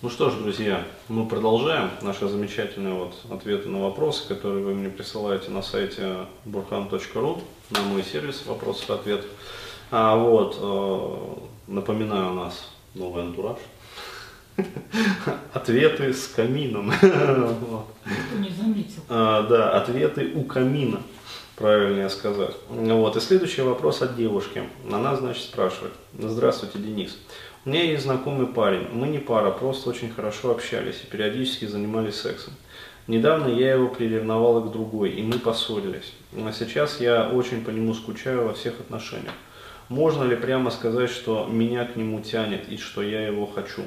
Ну что ж, друзья, мы продолжаем наши замечательные вот ответы на вопросы, которые вы мне присылаете на сайте burhan.ru, на мой сервис вопросов и ответов. А вот, э, напоминаю, у нас новый антураж. Ответы с камином. Не заметил. А, да, ответы у камина, правильнее сказать. Вот, и следующий вопрос от девушки. Она, значит, спрашивает. Здравствуйте, Денис. Меня есть знакомый парень, мы не пара, просто очень хорошо общались и периодически занимались сексом. Недавно я его приревновала к другой, и мы поссорились. А сейчас я очень по нему скучаю во всех отношениях. Можно ли прямо сказать, что меня к нему тянет и что я его хочу?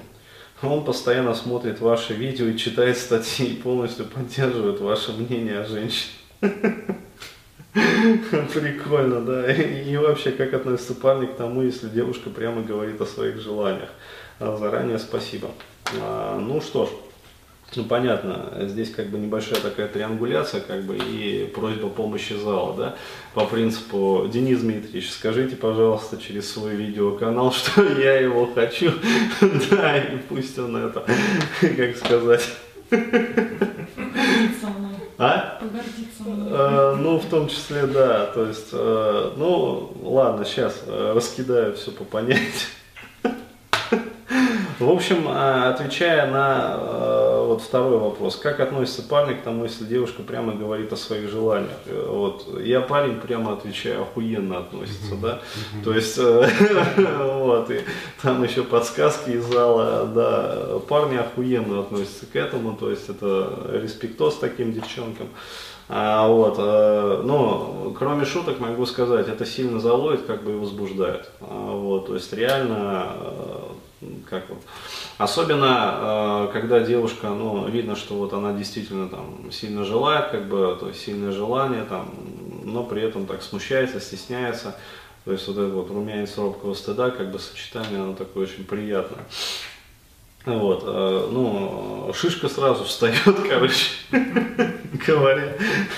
Он постоянно смотрит ваши видео и читает статьи и полностью поддерживает ваше мнение о женщине. Прикольно, да. И, вообще, как относятся парни к тому, если девушка прямо говорит о своих желаниях. А, заранее спасибо. А, ну что ж, ну понятно, здесь как бы небольшая такая триангуляция, как бы и просьба помощи зала, да, по принципу, Денис Дмитриевич, скажите, пожалуйста, через свой видеоканал, что я его хочу, да, и пусть он это, как сказать, а? Погордиться э, ну, в том числе, да. То есть, э, ну, ладно, сейчас э, раскидаю все по понятиям. В общем, э, отвечая на э, вот второй вопрос, как относится парень к тому, если девушка прямо говорит о своих желаниях? Э, вот, я парень прямо отвечаю, охуенно относится, да? То есть, вот, и там еще подсказки из зала, да, парни охуенно относятся к этому, то есть это респектос таким девчонкам. А, вот, э, ну, кроме шуток могу сказать, это сильно залоит, как бы и возбуждает. А, вот, то есть реально как вот. Особенно, э, когда девушка, ну, видно, что вот она действительно там сильно желает, как бы, то есть сильное желание, там, но при этом так смущается, стесняется. То есть вот этот вот румянец робкого стыда, как бы сочетание, оно такое очень приятное. Вот, э, ну, шишка сразу встает, короче, говоря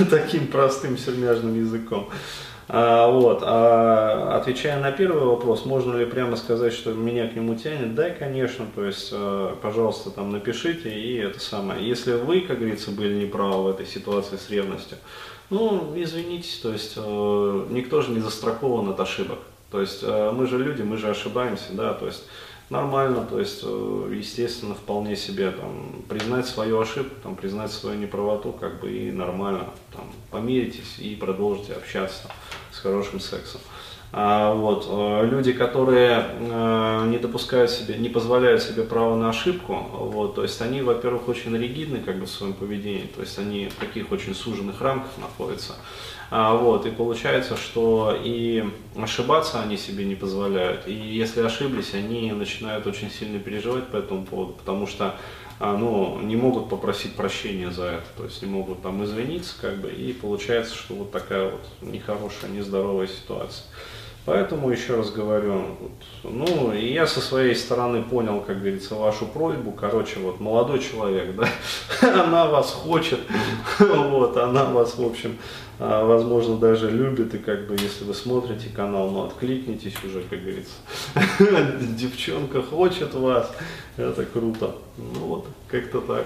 таким простым сермяжным языком. А, вот, а, отвечая на первый вопрос, можно ли прямо сказать, что меня к нему тянет? Да, конечно, то есть, э, пожалуйста, там напишите и это самое. Если вы, как говорится, были неправы в этой ситуации с ревностью, ну, извините, то есть, э, никто же не застрахован от ошибок. То есть, мы же люди, мы же ошибаемся, да, то есть, нормально, то есть, естественно, вполне себе там, признать свою ошибку, там, признать свою неправоту, как бы и нормально, там, помиритесь и продолжите общаться с хорошим сексом. А, вот, э, люди, которые э, не допускают себе, не позволяют себе право на ошибку, вот, то есть они, во-первых, очень ригидны как бы в своем поведении, то есть они в таких очень суженных рамках находятся. А, вот, и получается, что и ошибаться они себе не позволяют, и если ошиблись, они начинают очень сильно переживать по этому поводу, потому что а, ну, не могут попросить прощения за это, то есть не могут там извиниться, как бы, и получается, что вот такая вот нехорошая, нездоровая ситуация. Поэтому еще раз говорю, вот, ну и я со своей стороны понял, как говорится, вашу просьбу. Короче, вот молодой человек, да, она вас хочет, вот, она вас, в общем, а, возможно, даже любит, и как бы, если вы смотрите канал, ну, откликнитесь уже, как говорится. Девчонка хочет вас, это круто. Ну вот, как-то так.